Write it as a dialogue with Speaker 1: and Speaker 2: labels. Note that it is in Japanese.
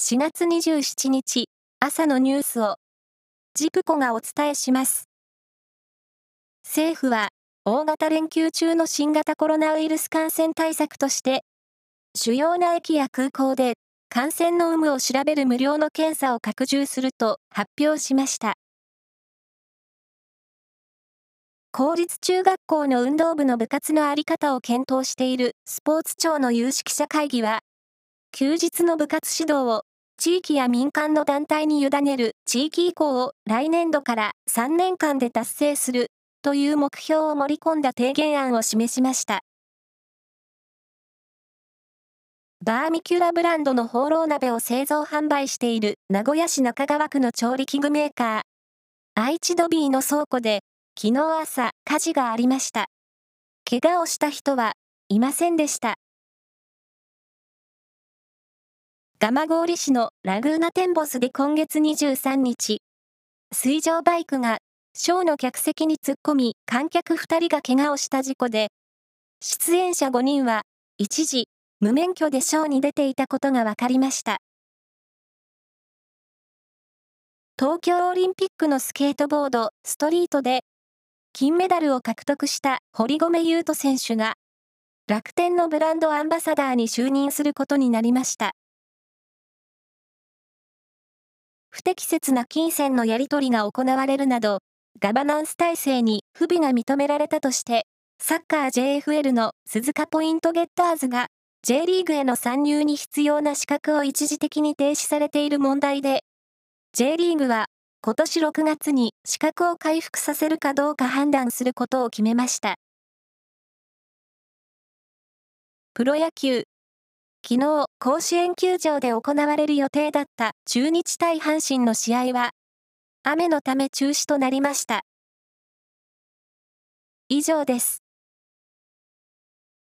Speaker 1: 4月27日朝のニュースをジプコがお伝えします。政府は大型連休中の新型コロナウイルス感染対策として主要な駅や空港で感染の有無を調べる無料の検査を拡充すると発表しました。公立中学校の運動部の部活のあり方を検討しているスポーツ庁の有識者会議は、休日の部活指導を地域や民間の団体に委ねる地域移行を来年度から3年間で達成するという目標を盛り込んだ提言案を示しました。バーミキュラブランドの放浪鍋を製造販売している名古屋市中川区の調理器具メーカー、愛知ドビーの倉庫で昨日朝、火事がありました。怪我をした人はいませんでした。蒲郡市のラグーナテンボスで今月23日、水上バイクがショーの客席に突っ込み、観客2人が怪我をした事故で、出演者5人は一時、無免許でショーに出ていたことが分かりました。東京オリンピックのスケートボード、ストリートで金メダルを獲得した堀米雄斗選手が、楽天のブランドアンバサダーに就任することになりました。不適切な金銭のやり取りが行われるなど、ガバナンス体制に不備が認められたとして、サッカー JFL の鈴鹿ポイントゲッターズが J リーグへの参入に必要な資格を一時的に停止されている問題で、J リーグは今年6月に資格を回復させるかどうか判断することを決めました。プロ野球。昨日、甲子園球場で行われる予定だった中日対阪神の試合は、雨のため中止となりました。以上です。